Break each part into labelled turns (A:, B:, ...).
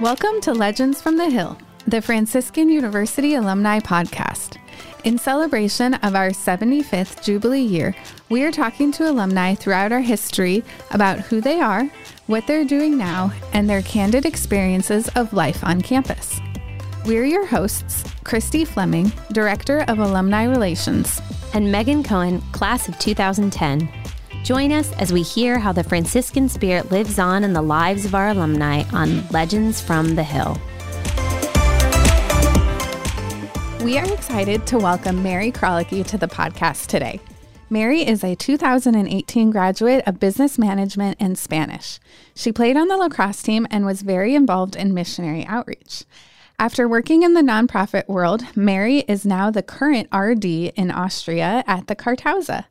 A: Welcome to Legends from the Hill, the Franciscan University Alumni Podcast. In celebration of our 75th Jubilee year, we are talking to alumni throughout our history about who they are, what they're doing now, and their candid experiences of life on campus. We're your hosts, Christy Fleming, Director of Alumni Relations,
B: and Megan Cohen, Class of 2010. Join us as we hear how the Franciscan spirit lives on in the lives of our alumni on Legends from the Hill.
A: We are excited to welcome Mary Krolicki to the podcast today. Mary is a 2018 graduate of business management and Spanish. She played on the lacrosse team and was very involved in missionary outreach. After working in the nonprofit world, Mary is now the current RD in Austria at the Kartause.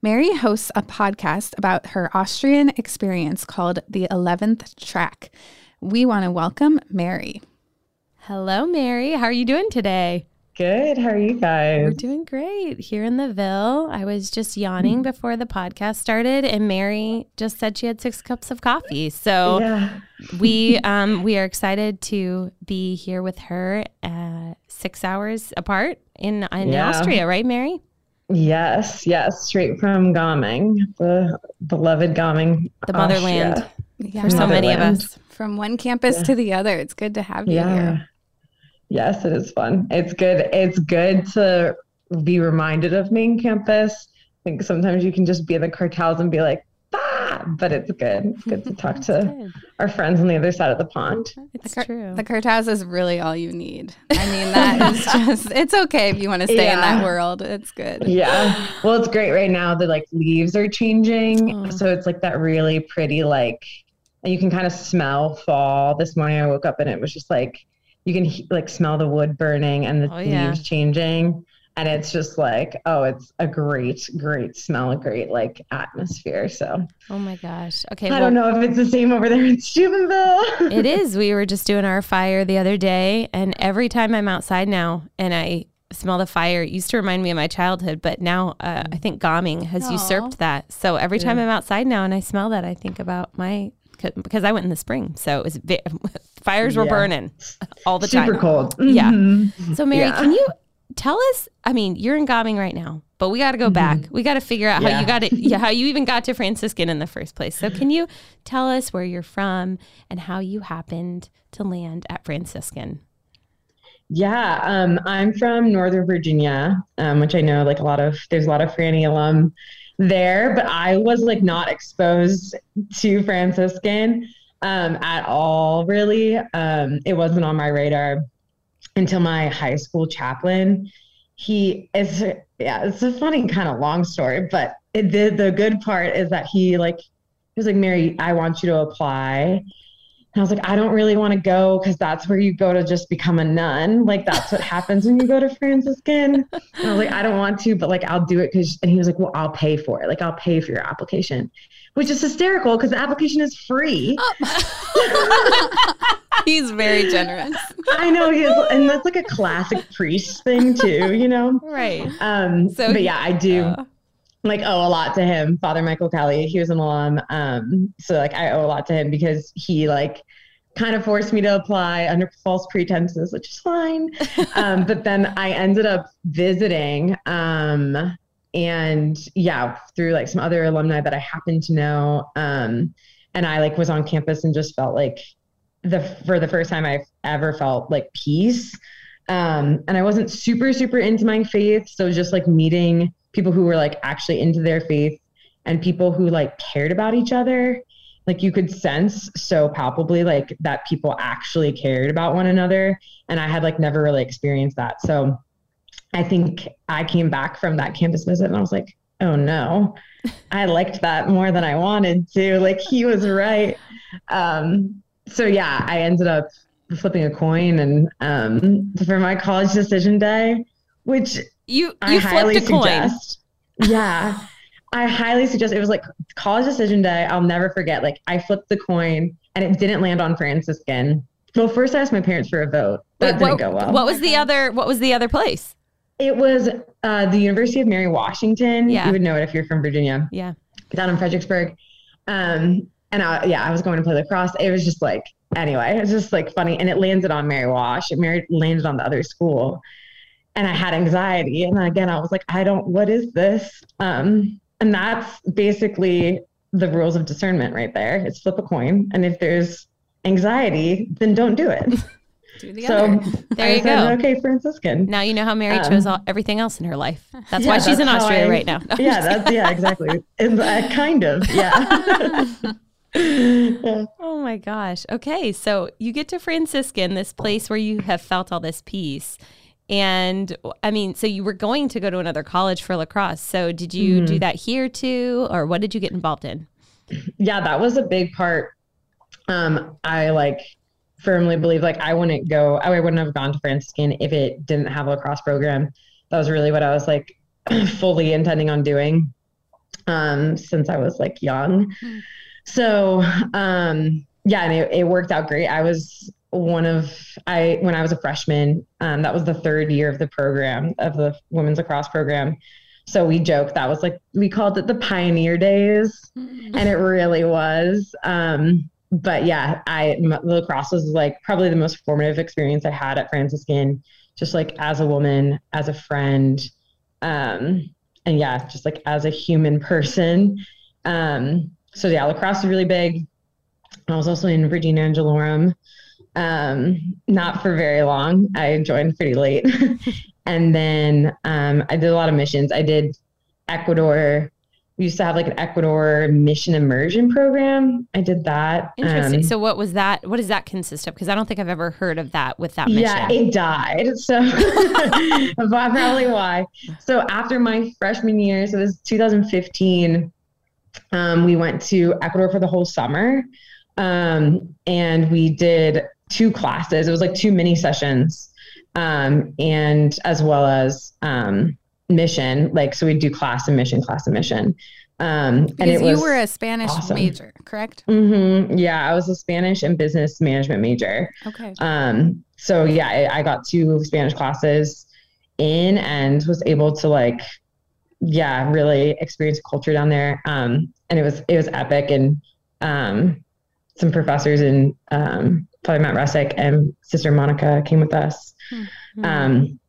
A: Mary hosts a podcast about her Austrian experience called The 11th Track. We want to welcome Mary.
B: Hello, Mary. How are you doing today?
C: Good. How are you guys?
B: We're doing great here in the Ville. I was just yawning before the podcast started, and Mary just said she had six cups of coffee. So yeah. we um, we are excited to be here with her uh, six hours apart in in yeah. Austria, right, Mary?
C: Yes, yes, straight from Gaming, the beloved Gaming,
B: the motherland yeah. for so many of us.
A: From one campus yeah. to the other, it's good to have you yeah. here.
C: Yes, it is fun. It's good. It's good to be reminded of main campus. I think sometimes you can just be in the Kartause and be like, ah, but it's good. It's good to talk to good. our friends on the other side of the pond.
A: It's the, true. The Kartause is really all you need. I mean, that is just, it's okay if you want to stay yeah. in that world. It's good.
C: Yeah. Well, it's great right now. The like leaves are changing. Oh. So it's like that really pretty, like, and you can kind of smell fall. This morning I woke up and it was just like, you can like smell the wood burning and the oh, yeah. leaves changing and it's just like oh it's a great great smell a great like atmosphere so
B: oh my gosh okay
C: i well, don't know if it's the same over there in steubenville
B: it is we were just doing our fire the other day and every time i'm outside now and i smell the fire it used to remind me of my childhood but now uh, i think Gaming has Aww. usurped that so every time yeah. i'm outside now and i smell that i think about my because I went in the spring, so it was fires were yeah. burning all the
C: time.
B: Super
C: cold.
B: Mm-hmm. Yeah. So Mary, yeah. can you tell us i mean you're in Gaming right now but we got to go mm-hmm. back we got to figure out how you got it yeah, how you even got to franciscan in the first place so can you tell us where you're from and how you happened to land at franciscan
C: yeah um, i'm from northern virginia um, which i know like a lot of there's a lot of franny alum there but i was like not exposed to franciscan um, at all really um, it wasn't on my radar until my high school chaplain. He is, yeah, it's a funny kind of long story, but it, the, the good part is that he like, he was like, Mary, I want you to apply. And I was like, I don't really want to go because that's where you go to just become a nun. Like that's what happens when you go to Franciscan. And I was like, I don't want to, but like I'll do it because. And he was like, Well, I'll pay for it. Like I'll pay for your application which is hysterical because the application is free.
A: Oh. He's very generous.
C: I know he is, and that's like a classic priest thing too, you know.
B: Right.
C: Um. So, but yeah, I do. Uh, like owe a lot to him, Father Michael Kelly. He was an alum. Um, so like I owe a lot to him because he like kind of forced me to apply under false pretenses, which is fine. Um, but then I ended up visiting um, and yeah, through like some other alumni that I happen to know. Um, and I like was on campus and just felt like the for the first time I've ever felt like peace. Um, and I wasn't super super into my faith, so just like meeting people who were like actually into their faith and people who like cared about each other like you could sense so palpably like that people actually cared about one another and i had like never really experienced that so I think I came back from that campus visit and I was like, oh no, I liked that more than I wanted to. Like he was right. Um, so yeah, I ended up flipping a coin and um, for my college decision day, which
B: you you I highly
C: suggest. Coin. Yeah. I highly suggest it was like college decision day. I'll never forget. Like I flipped the coin and it didn't land on Franciscan. Well, first I asked my parents for a vote. That Wait, didn't
B: what,
C: go well.
B: What was the other what was the other place?
C: It was uh, the University of Mary Washington.
B: Yeah.
C: You would know it if you're from Virginia.
B: Yeah.
C: Down in Fredericksburg. Um, and I, yeah, I was going to play lacrosse. It was just like anyway, it was just like funny. And it landed on Mary Wash. It landed on the other school. And I had anxiety. And again, I was like, I don't, what is this? Um, and that's basically the rules of discernment right there. It's flip a coin. And if there's anxiety, then don't do it.
A: Do the
C: so
A: other.
B: There
C: I
B: you
C: said,
B: go.
C: Okay, Franciscan.
B: Now you know how Mary
C: Um,
B: chose all, everything else in her life. That's
C: Yeah,
B: why she's in
C: that's how
B: Austria
C: I-
B: right now. No,
C: yeah, that's yeah, exactly. Uh, kind of, yeah. Yeah.
B: Oh my gosh. Okay. So you get to Franciscan, this place where you have felt all this peace. And I mean, so you were going to go to another college for lacrosse. So did you
C: Mm-hmm.
B: do that here too? Or what did you get involved in?
C: yeah, that was a big part. Um, I like firmly believe like I wouldn't go, I wouldn't have gone to Franciscan if it didn't have a lacrosse program. That was really what I was like fully intending on doing um, since I was like young.
A: Hmm.
C: So um, yeah, and it, it worked out great. I was one of I when I was a freshman. Um, that was the third year of the program of the women's lacrosse program. So we joked that was like we called it the pioneer days
A: Mm.
C: and it really was. Um, but yeah, I lacrosse was like probably the most formative experience I had at Franciscan, just like as a woman, as a friend, um, and yeah, just like as a human person. Um, so yeah, lacrosse is really big. I was also in Regina Angelorum, um, not for very long. I joined pretty late, and then um, I did a lot of missions. I did Ecuador we used to have like an Ecuador mission immersion program. I did that.
B: Interesting.
C: Um,
B: so what was that? What does that consist of? Because I don't think I've ever heard of that with that mission.
C: yeah, it died. So probably why. So after my freshman year, so it was 2015, um, we went to Ecuador for the whole summer. Um, and we did two classes. It was like two mini sessions. Um, and as well as um mission, like so we'd do class and mission, class and mission. Um and it
A: you were a Spanish
C: awesome.
A: major, correct?
C: hmm Yeah, I was a Spanish and business management major.
A: Okay.
C: Um, so yeah, I, I got two Spanish classes in and was able to like, yeah, really experience culture down there. Um, and it was it was epic. And um, some professors and um, Father Matt Russick and Sister Monica came with us.
B: Hmm.
C: Um,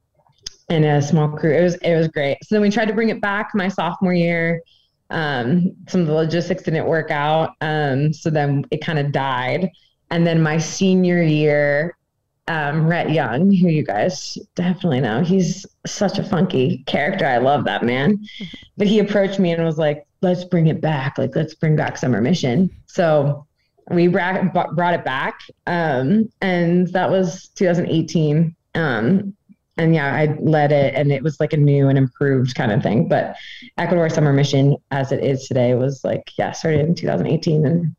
C: in a small crew. It was it was great. So then we tried to bring it back my sophomore year. Um, some of the logistics didn't work out. Um, so then it kind of died. And then my senior year, um, Rhett Young, who you guys definitely know, he's such a funky character. I love that man. But he approached me and was like, let's bring it back. Like, let's bring back summer mission. So we bra- brought it back. Um, and that was 2018. Um, and yeah, I led it and it was like a new and improved kind of thing. But Ecuador Summer Mission, as it is today, was like, yeah, started in 2018. And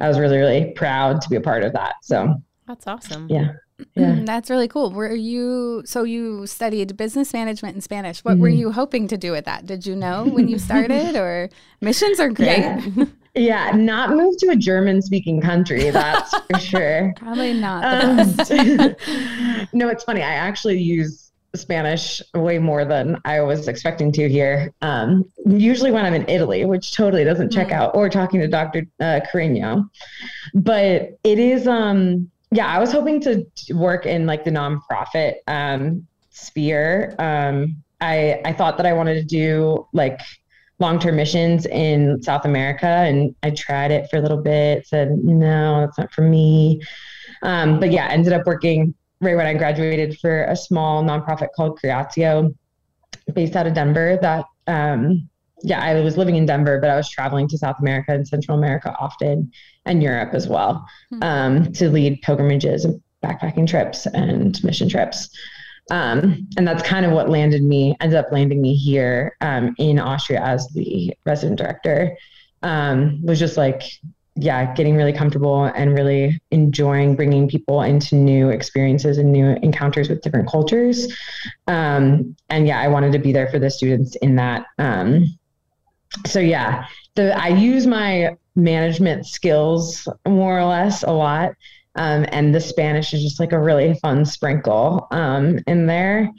C: I was really, really proud to be a part of that. So
B: That's awesome.
C: yeah. Yeah.
A: That's really cool. Were you so you studied business management in Spanish? What were
C: Mhm.
A: you hoping to do with that? Did you know when you started or missions are great?
C: Yeah. Yeah, not move to a German speaking country, that's for sure.
A: Probably not.
C: Um, no, it's funny. I actually use Spanish way more than I was expecting to here. Um, usually when I'm in Italy, which totally doesn't check
A: Mm.
C: out, or talking to Dr. Uh, Carino. But it is, um, yeah, I was hoping to work in like the nonprofit um, sphere. Um, I, I thought that I wanted to do like long-term missions in South America, and I tried it for a little bit. Said no, that's not for me. Um, but yeah, ended up working right when I graduated for a small nonprofit called Creatio, based out of Denver. That um, yeah, I was living in Denver, but I was traveling to South America and Central America often, and Europe as well,
A: Hmm.
C: um, to lead pilgrimages and backpacking trips and mission trips. Um, and that's kind of what landed me, ended up landing me here um, in Austria as the resident director. Um, was just like, yeah, getting really comfortable and really enjoying bringing people into new experiences and new encounters with different cultures. Um, and yeah, I wanted to be there for the students in that. Um, so yeah, the I use my management skills more or less a lot. Um, and the Spanish is just like a really fun sprinkle um, in there.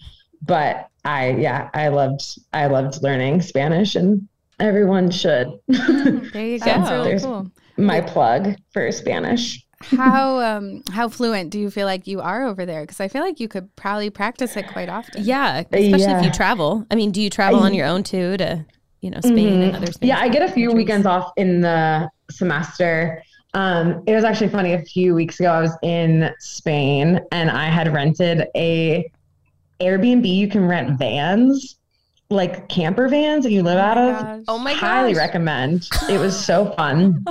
C: But I, yeah, I loved, I loved learning Spanish, and everyone should.
B: There you go.
A: That's really cool.
C: My plug for Spanish.
A: how um how fluent do you feel like you are over there? Because I feel like you could probably practice it quite often.
B: Yeah, especially
C: Yeah.
B: if you travel. I mean, do you travel on your own too to you know Spain and other Spanish
C: Mm-hmm. Yeah, I get a few
B: countries?
C: weekends off in the semester. Um, it was actually funny. A few weeks ago, I was in Spain and I had rented a Airbnb. You can rent vans, like camper vans that you live out of.
A: Gosh.
B: Oh my god.
C: Highly
B: gosh.
C: recommend. It was so fun.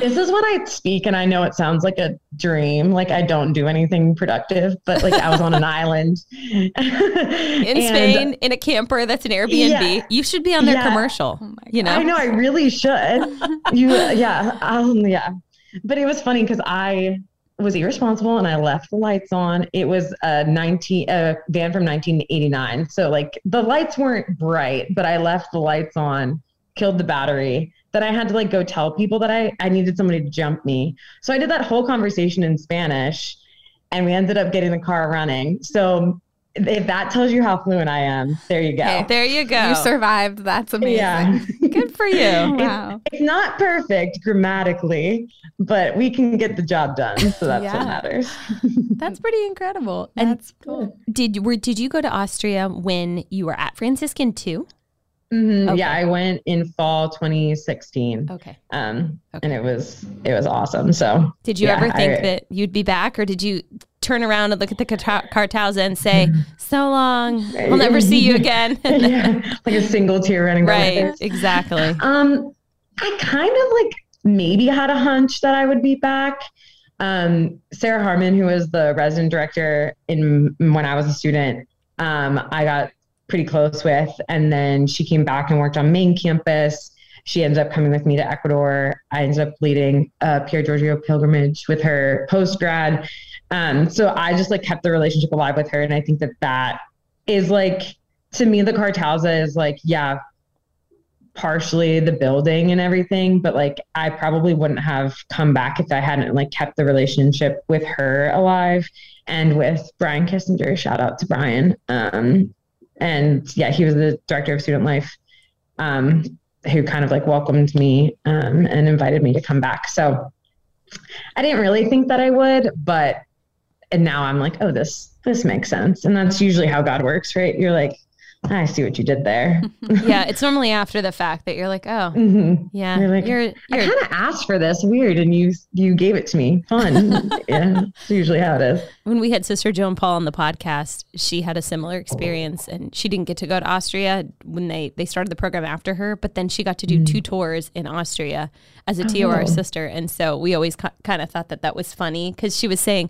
C: this is when I speak, and I know it sounds like a dream. Like I don't do anything productive, but like I was on an island
B: in
C: And-
B: Spain in a camper that's an Airbnb.
C: Yeah.
B: You should be on their
C: Yeah.
B: commercial.
A: Oh my
B: you know,
C: I know I really should. You, yeah, um, yeah. But it was funny because I was irresponsible and I left the lights on. It was a 19 a van from 1989, so like the lights weren't bright, but I left the lights on, killed the battery. Then I had to like go tell people that I I needed somebody to jump me. So I did that whole conversation in Spanish, and we ended up getting the car running. So if that tells you how fluent I am, there you go.
A: Hey,
B: there you go.
A: You survived. That's amazing.
C: Yeah.
B: Good for you.
A: Wow.
C: It's not perfect grammatically, but we can get the job done. So that's
A: Yeah.
C: what matters.
B: That's pretty incredible. And
A: That's cool.
B: did you were did you go to Austria when you were at Franciscan too?
C: Mhm.
B: Okay.
C: Yeah, I went in fall 2016,
B: Okay.
C: um,
B: Okay.
C: and it was it was awesome. So
B: Did you
C: Yeah,
B: ever think
C: I-
B: that you'd be back, or did you turn around and look at the Kartause and say, "So long, we'll never see you again"?
C: yeah, like a single tear running down my
B: right. Exactly.
C: Um, I kind of like maybe had a hunch that I would be back. Um, Sarah Harmon, who was the resident director in when I was a student, um, I got pretty close with, and then she came back and worked on main campus. She ended up coming with me to Ecuador. I ended up leading a Pier Giorgio pilgrimage with her post grad. Um, so I just like kept the relationship alive with her, and I think that that is like to me the Kartause is like yeah partially the building and everything but like i probably wouldn't have come back if i hadn't like kept the relationship with her alive and with brian kissinger. Shout out to brian. Um and yeah he was the director of student life um who kind of like welcomed me um and invited me to come back. So i didn't really think that i would but and now i'm like oh this this makes sense and that's usually how god works right you're like i see what you did there
B: yeah, it's normally after the fact that you're like, "Oh,
C: Mhm.
B: yeah,
C: You're like,
B: you're
C: I
B: you're
C: kind of asked for this, weird, and you you gave it to me. Fun. yeah, it's usually how it is.
B: when we had Sister Joan Paul on the podcast, she had a similar experience and she didn't get to go to Austria when they, they started the program after her, but then she got to do two tours in Austria as a TOR
C: Oh.
B: sister. And so we always ki- kind of thought that that was funny because she was saying,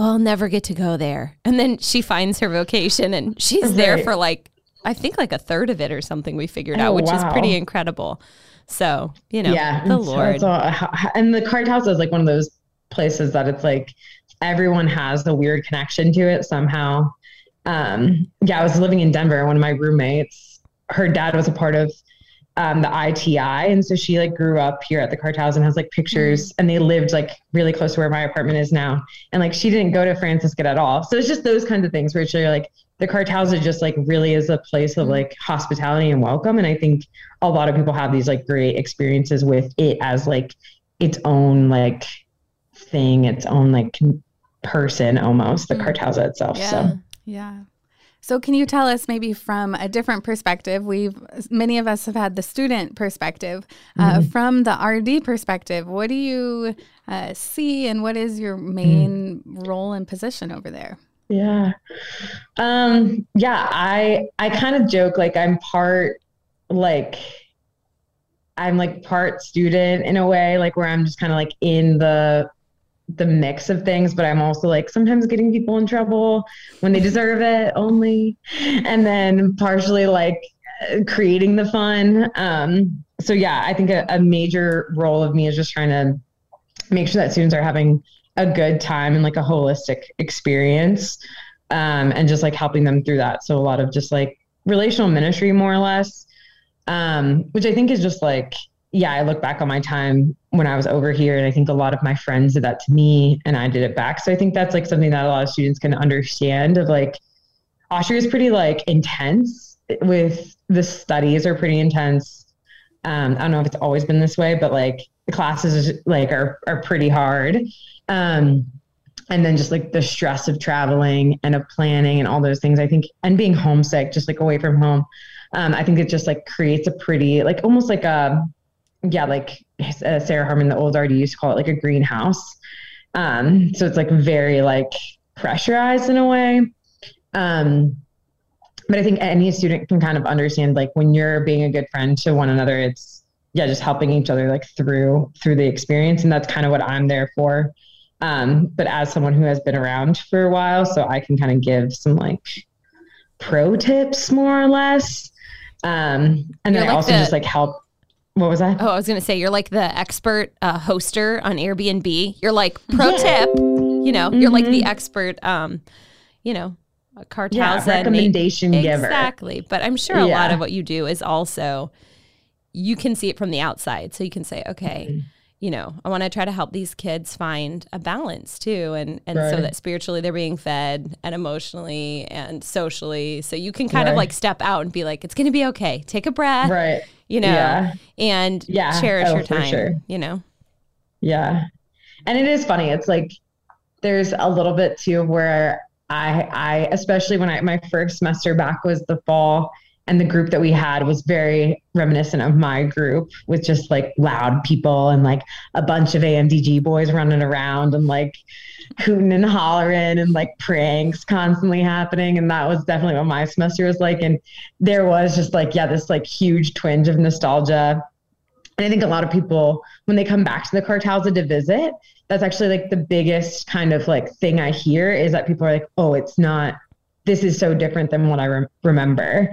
B: Oh, I'll never get to go there. And then she finds her vocation and she's there for like, I think like a third of it or something we figured
C: Oh,
B: out, which is pretty incredible. So, you know,
C: yeah,
B: the Lord.
C: it's all- and the Kartause is like one of those places that it's like everyone has a weird connection to it somehow. Um, yeah, I was living in Denver. One of my roommates, her dad was a part of um, the ITI, and so she like grew up here at the Kartause and has like pictures, and they lived like really close to where my apartment is now. And like she didn't go to Franciscan at all, so it's just those kinds of things where it's really, like the Kartause are just like really is a place of like hospitality and welcome. And I think a lot of people have these like great experiences with it as like its own like thing, its own like person almost, the
B: Mm.
C: Kartause itself.
B: Yeah.
C: So
A: Yeah. So can you tell us maybe from a different perspective? We've many of us have had the student perspective. Uh, from the RD perspective, what do you uh, see, and what is your main role and position over there?
C: Yeah. Um, yeah, I I kind of joke like I'm part like I'm like part student in a way, like where I'm just kind of like in the the mix of things, but I'm also like sometimes getting people in trouble when they deserve it only. And then partially like creating the fun. Um, so yeah, I think a, a major role of me is just trying to make sure that students are having a good time and like a holistic experience um, and just like helping them through that so a lot of just like relational ministry more or less um, which i think is just like yeah i look back on my time when i was over here and i think a lot of my friends did that to me and i did it back so i think that's like something that a lot of students can understand of like austria is pretty like intense with the studies are pretty intense Um, I don't know if it's always been this way, but like the classes like are are pretty hard. Um, and then just like the stress of traveling and of planning and all those things, I think, and being homesick, just like away from home, um, I think it just like creates a pretty, like almost like a, yeah, like uh, Sarah Harmon, the old RD used to call it like a greenhouse. Um, so it's like very like pressurized in a way. Um, but I think any student can kind of understand like when you're being a good friend to one another, it's yeah, just helping each other like through through the experience, and that's kind of what I'm there for. Um, but as someone who has been around for a while, so I can kind of give some like pro tips more or less. Um, and you're then like I also the, just like help. What was that?
B: Oh, I was going to say you're like the expert uh, hoster on Airbnb. You're like pro yeah. tip. You know, mm-hmm. you're like the mm-hmm. expert. Um, you know, Kartause yeah,
C: recommendation
B: and,
C: giver.
B: Exactly. But I'm sure a yeah. lot of what you do is also you can see it from the outside. So you can say, okay, mm-hmm. you know, I want to try to help these kids find a balance too. And and right. so that spiritually they're being fed and emotionally and socially. So you can kind right. of like step out and be like, it's gonna be okay. Take a breath.
C: Right.
B: You know, yeah. and yeah. cherish oh, your time. Sure. You know?
C: Yeah. And it is funny. It's like there's a little bit too where I, I, especially when I, my first semester back was the fall and the group that we had was very reminiscent of my group with just like loud people and like a bunch of AMDG boys running around and like hooting and hollering and like pranks constantly happening. And that was definitely what my semester was like. And there was just like, yeah, this like huge twinge of nostalgia. And I think a lot of people, when they come back to the Kartause to visit, that's actually like the biggest kind of like thing I hear is that people are like, oh, it's not, this is so different than what I re- remember.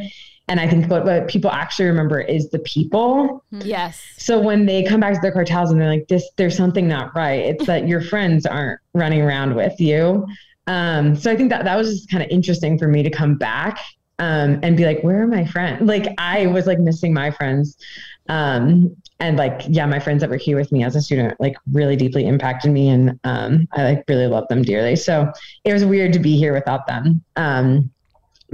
C: And I think what, what people actually remember is the people.
B: Yes.
C: So when they come back to their Kartause and they're like, this, there's something not right. It's that your friends aren't running around with you. Um, so I think that that was just kind of interesting for me to come back um, and be like, where are my friends? Like I was like missing my friends. Um, and like yeah my friends that were here with me as a student like really deeply impacted me and um, i like really love them dearly so it was weird to be here without them um,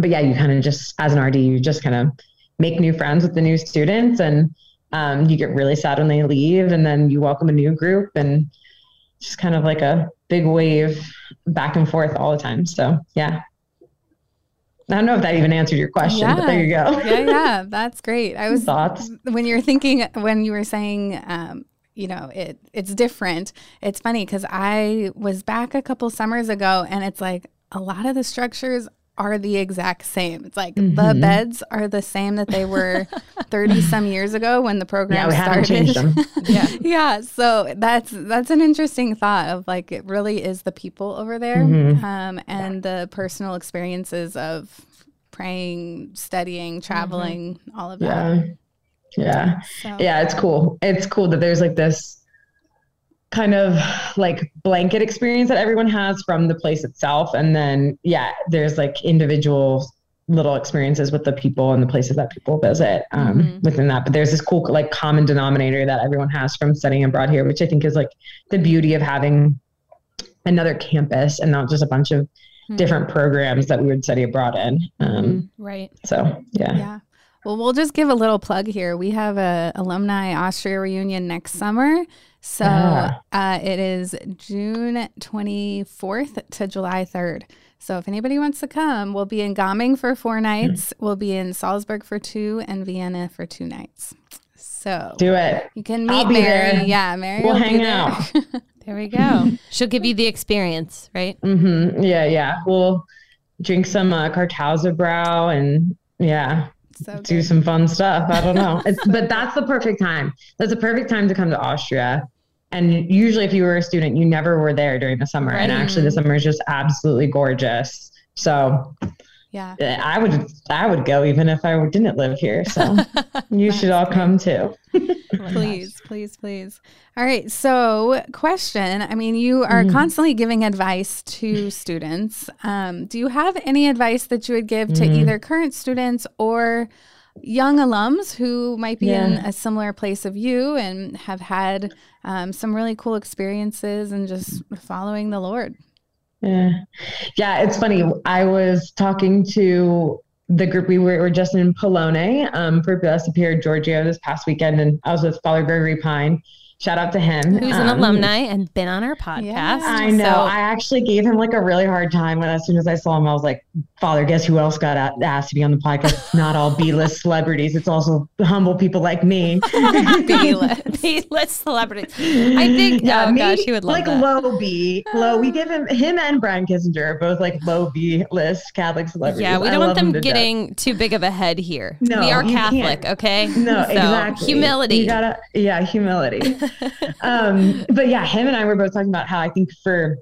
C: but yeah you kind of just as an rd you just kind of make new friends with the new students and um, you get really sad when they leave and then you welcome a new group and just kind of like a big wave back and forth all the time so yeah I don't know if that even answered your question, yeah. but there you go.
A: yeah, yeah, that's great. I was thoughts when you were thinking when you were saying, um, you know, it it's different. It's funny because I was back a couple summers ago, and it's like a lot of the structures are the exact same. It's like mm-hmm. the beds are the same that they were 30 some years ago when the program yeah, we started. Changed them. yeah. Yeah. So that's that's an interesting thought of like it really is the people over there mm-hmm. um, and the personal experiences of praying, studying, mm-hmm. traveling, mm-hmm. all of that.
C: Yeah. Yeah. So. Yeah, it's cool. It's cool that there's like this kind of like blanket experience that everyone has from the place itself and then yeah there's like individual little experiences with the people and the places that people visit um, mm-hmm. within that but there's this cool like common denominator that everyone has from studying abroad here which i think is like the beauty of having another campus and not just a bunch of mm-hmm. different programs that we would study abroad in um,
B: mm-hmm. right
C: so yeah
A: yeah well, we'll just give a little plug here. We have a alumni Austria reunion next summer. So yeah. uh, it is June 24th to July 3rd. So if anybody wants to come, we'll be in Gaming for four nights. We'll be in Salzburg for two and Vienna for two nights. So
C: do it.
A: You can meet Mary. There. Yeah, Mary.
C: We'll hang out.
B: there we go. She'll give you the experience, right?
C: Mm-hmm. Yeah, yeah. We'll drink some uh, Brow and yeah, so do some fun stuff. I don't know. so but that's the perfect time. That's the perfect time to come to Austria. And usually, if you were a student, you never were there during the summer. Right. And actually, the summer is just absolutely gorgeous. So,
A: yeah,
C: I would I would go even if I didn't live here. So, you should all come too.
A: please, please, please. All right. So, question. I mean, you are mm-hmm. constantly giving advice to students. Um, do you have any advice that you would give to mm-hmm. either current students or young alums who might be yeah. in a similar place of you and have had um, some really cool experiences and just following the Lord?
C: Yeah. Yeah. It's funny. I was talking to the group we were, were just in Pollone um, for Blessed Pier Giorgio this past weekend, and I was with Father Gregory Pine. Shout out to him.
B: Who's an um, alumni and been on our podcast. Yeah.
C: I know. So. I actually gave him like a really hard time when as soon as I saw him, I was like, Father, guess who else got asked to be on the podcast? not all B-list celebrities. It's also humble people like me.
B: B-list, B-list celebrities. I think, yeah, oh gosh, he would love
C: like
B: that.
C: low B, low. We give him, him and Brian Kissinger are both like low B-list Catholic celebrities.
B: Yeah, we don't want them getting death. too big of a head here. No, we are Catholic, can't. okay?
C: No, so, exactly.
B: Humility.
C: You gotta, yeah, humility. um, but yeah, him and I were both talking about how I think for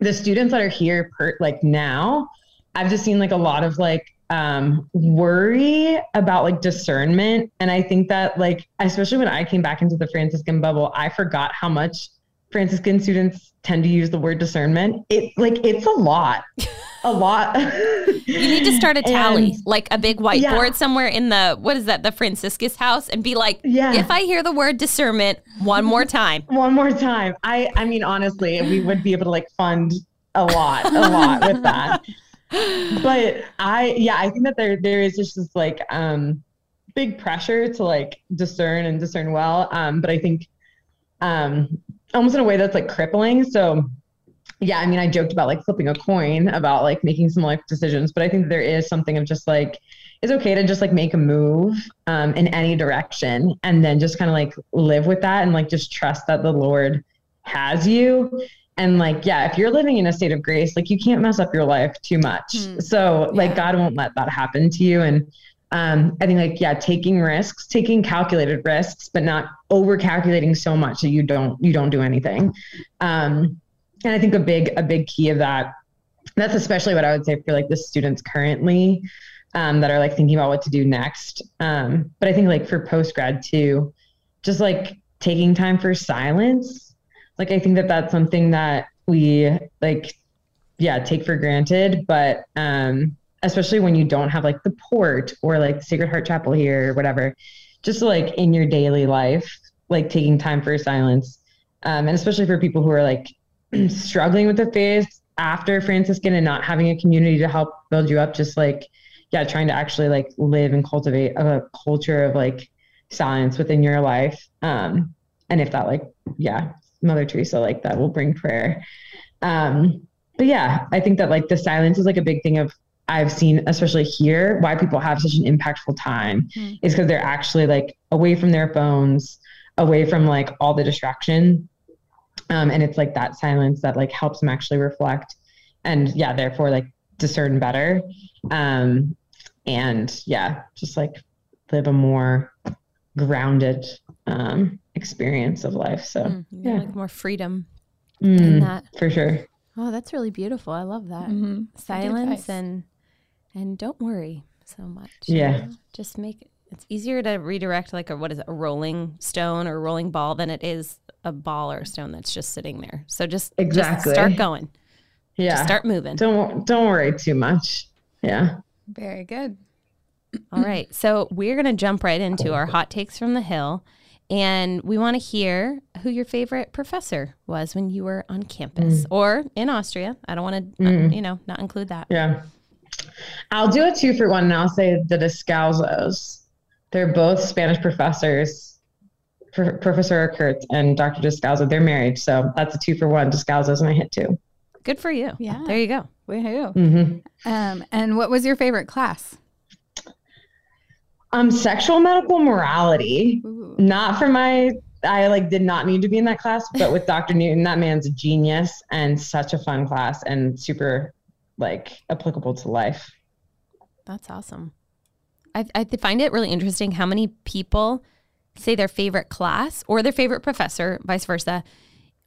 C: the students that are here, per, like now, I've just seen like a lot of like um worry about like discernment. And i think that like especially when i came back into the franciscan bubble i forgot how much franciscan students tend to use the word discernment. It like it's a lot. A lot.
B: You need to start a tally and, like a big whiteboard yeah. somewhere in the what is that the franciscus house and be like yeah. if i hear the word discernment one more time.
C: One more time. I i mean honestly we would be able to like fund a lot a lot with that. But I yeah, I think that there there is just this like um big pressure to like discern and discern well. Um, but I think um almost in a way that's like crippling. So yeah, I mean I joked about like flipping a coin about like making some life decisions, but I think there is something of just like it's okay to just like make a move um, in any direction and then just kind of like live with that and like just trust that the Lord has you and like yeah if you're living in a state of grace like you can't mess up your life too much mm. so like yeah. god won't let that happen to you and um, i think like yeah taking risks taking calculated risks but not over calculating so much that you don't you don't do anything. Um, and i think a big a big key of that that's especially what i would say for like the students currently um, that are like thinking about what to do next. Um, but i think like for post grad too just like taking time for silence like i think that that's something that we like yeah take for granted but um especially when you don't have like the port or like sacred heart chapel here or whatever just like in your daily life like taking time for silence um, and especially for people who are like struggling with the faith after franciscan and not having a community to help build you up just like yeah trying to actually like live and cultivate a culture of like silence within your life um and if that like yeah Mother Teresa like that will bring prayer. Um, but yeah, I think that like the silence is like a big thing of I've seen, especially here, why people have such an impactful time mm. is because they're actually like away from their phones, away from like all the distraction. Um, and it's like that silence that like helps them actually reflect and yeah, therefore like discern better. Um, and yeah, just like live a more grounded um, experience of life. So mm, yeah,
B: like more freedom mm, in that
C: for sure.
B: Oh, that's really beautiful. I love that mm-hmm. silence and and don't worry so much.
C: Yeah,
B: know? just make it's easier to redirect like a what is it, a rolling stone or rolling ball than it is a ball or a stone that's just sitting there. So just exactly just start going. Yeah, just start moving.
C: Don't don't worry too much. Yeah.
A: Very good.
B: All right. So we're going to jump right into our hot takes from the hill. And we want to hear who your favorite professor was when you were on campus mm. or in Austria. I don't want to, mm. uh, you know, not include that.
C: Yeah. I'll do a two for one and I'll say the Descalzos. They're both Spanish professors, Pro- Professor Kurtz and Dr. Descalzo. They're married. So that's a two for one. Descalzos and I hit two.
B: Good for you. Yeah. There you go.
A: Woohoo. Mm-hmm. Um, and what was your favorite class?
C: Um, sexual medical morality. Ooh. Not for my I like did not need to be in that class, but with Dr. Newton, that man's a genius and such a fun class and super like applicable to life.
B: That's awesome. I, I find it really interesting how many people say their favorite class or their favorite professor, vice versa,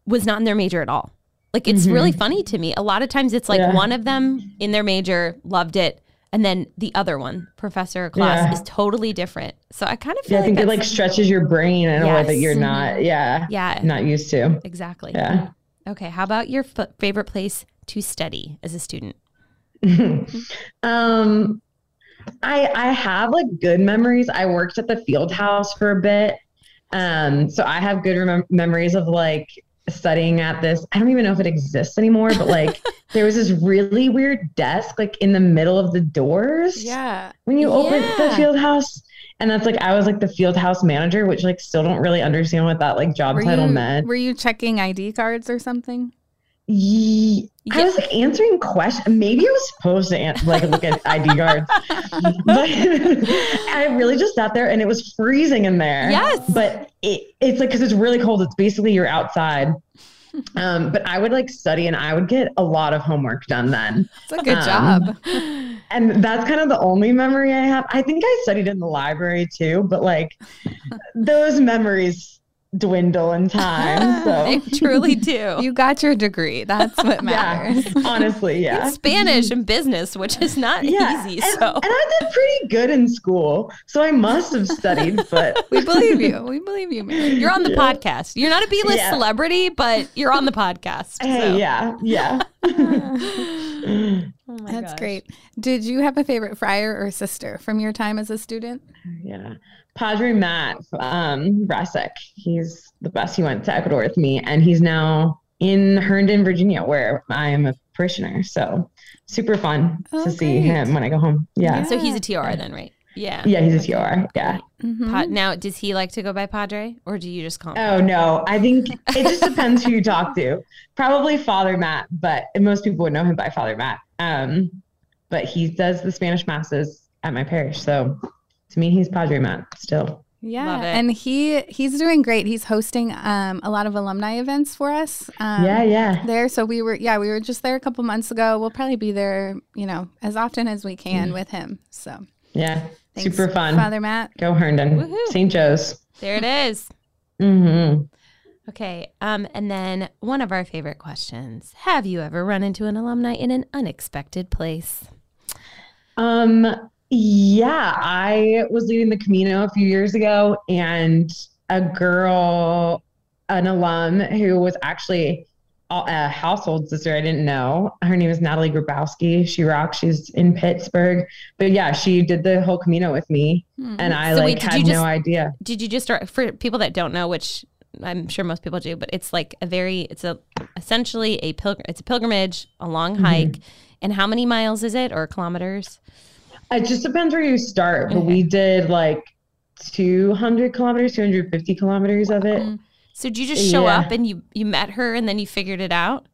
B: was not in their major at all. Like it's mm-hmm. really funny to me. A lot of times it's like yeah. one of them in their major loved it, and then the other one, professor class, yeah. is totally different. So I kind of feel
C: yeah,
B: like
C: I think it like stretches your brain in yes. a way that you're not, yeah,
B: yeah,
C: not used to.
B: Exactly.
C: Yeah.
B: Okay. How about your f- favorite place to study as a student?
C: um, I I have like good memories. I worked at the field house for a bit. Um, so I have good rem- memories of like studying at this. I don't even know if it exists anymore, but like there was this really weird desk like in the middle of the doors.
A: Yeah.
C: When you open the
B: Yeah.
C: field house. And that's like I was like the field house manager, which like still don't really understand what that like job
A: Were
C: title
A: you,
C: meant.
A: were you checking ID cards or something?
C: Ye- I was like answering questions. Maybe I was supposed to an- like look at ID cards, but I really just sat there and it was freezing in there.
B: Yes.
C: but it, it's like because it's really cold. It's basically you're outside. Um, but I would like study and I would get a lot of homework done then.
A: It's a good
C: Um,
A: job.
C: And that's kind of the only memory I have. I think I studied in the library too, but like those memories dwindle in time.
B: They truly do.
A: You got your degree. That's what matters.
C: yeah,
A: matters.
C: honestly, yeah.
B: Spanish and business, which is not
C: yeah.
B: easy.
C: And,
B: So
C: and I did pretty good in school, so I must have studied. But
A: We believe you. We believe you, Mary.
B: you're on the
C: Yeah.
B: podcast. You're not a B-list
C: Yeah.
B: celebrity, but you're on the podcast.
C: hey,
B: so.
C: yeah, yeah.
B: Oh my
A: That's
B: gosh.
A: great. Did you have a favorite friar or sister from your time as a student?
C: Yeah. Padre Matt um, Rasek, he's the best. He went to Ecuador with me, and he's now in Herndon, Virginia, where I am a parishioner. So super fun
A: Oh,
C: to see him when I go home. Yeah.
B: So he's a TR then, right? Yeah.
C: Yeah, he's a TR. Yeah.
A: Mhm.
B: Pa- now, does he like to go by Padre, or do you just call him?
C: Oh no, I think it just depends who you talk to. Probably Father Matt, but most people would know him by Father Matt. Um, but he does the Spanish masses at my parish, so to me, he's Padre Matt still.
A: Yeah, and he he's doing great. He's hosting um, a lot of alumni events for us. Um,
C: yeah, yeah.
A: there. So we were yeah we were just there a couple months ago. We'll probably be there you know as often as we can with him. So
C: Yeah,
A: thanks,
C: super fun.
A: Father Matt.
C: Go Herndon. St. Joe's.
B: There it is.
C: hmm
B: Okay. Um, and then one of our favorite questions: Have you ever run into an alumni in an unexpected place?
C: Um, yeah, I was leading the Camino a few years ago, and a girl, an alum who was actually a- a household sister I didn't know. Her name is Natalie Grabowski. She rocks. She's in Pittsburgh. But yeah, she did the whole Camino with me,
A: Hmm.
C: and I
B: So
C: like
B: wait, did
C: had
B: you
C: no
B: just-
C: idea.
B: Did you just start for people that don't know, which I'm sure most people do, but it's like a very, it's a essentially a pilgrim, it's a pilgrimage, a long
C: Mm-hmm.
B: hike. And how many miles is it or kilometers?
C: It just depends where you start, but we did like 200 kilometers, 250 kilometers of it.
A: Mm.
B: So did you just show
C: Yeah.
B: up and you you met her and then you figured it out?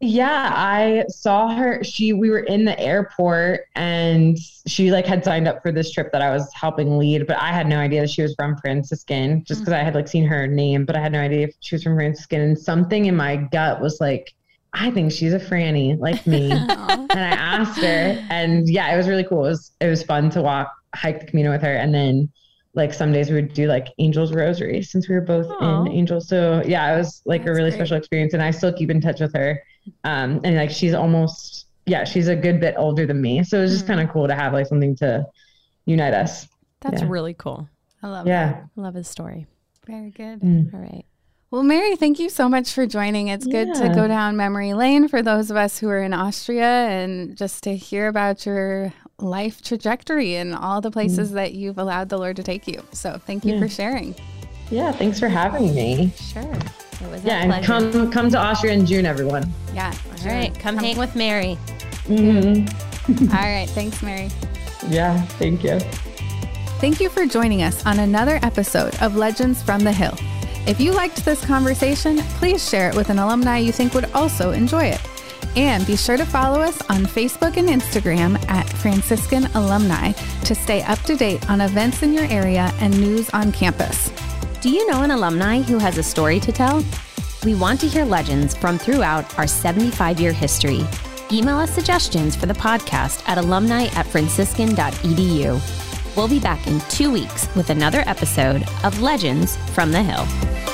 C: Yeah, I saw her. She we were in the airport and she like had signed up for this trip that I was helping lead, but I had no idea that she was from Franciscan just mm. because I had like seen her name, but I had no idea if she was from Franciscan. And something in my gut was like, I think she's a Franny like me. And I asked her, and yeah, it was really cool. It was it was fun to walk hike the Camino with her, and then like some days we would do like Angels Rosary since we were both
B: Aw.
C: in Angels. So yeah, it was like a really
A: great.
C: special experience, and I still keep in touch with her. Um, and like she's almost yeah, she's a good bit older than me, so it was just
A: Mhm.
C: kind of cool to have like something to unite us.
B: That's
C: Yeah.
B: really cool.
A: I love
C: Yeah.
A: that.
B: I love his story.
A: Very good.
C: Mm.
B: All right.
A: Well, Mary, thank you so much for joining. It's good to go down memory lane for those of us who are in Austria and just to hear about your life trajectory and all the places that you've allowed the Lord to take you. So thank you
C: Yeah.
A: for sharing.
C: Yeah, thanks for having me.
B: Sure. It was
C: Yeah,
B: a
C: and
B: pleasure.
C: come come to Austria in June, everyone.
A: Yeah.
B: All right. Come hang with Mary.
C: hmm
A: All right. Thanks, Mary.
C: Yeah, thank you.
A: Thank you for joining us on another episode of Legends from the Hill. If you liked this conversation, please share it with an alumni you think would also enjoy it. And be sure to follow us on Facebook and Instagram at Franciscan Alumni to stay up to date on events in your area and news on campus.
D: Do you know an alumni who has a story to tell? We want to hear legends from throughout our 75 year history. Email us suggestions for the podcast at alumni at franciscan.edu. We'll be back in two weeks with another episode of Legends from the Hill.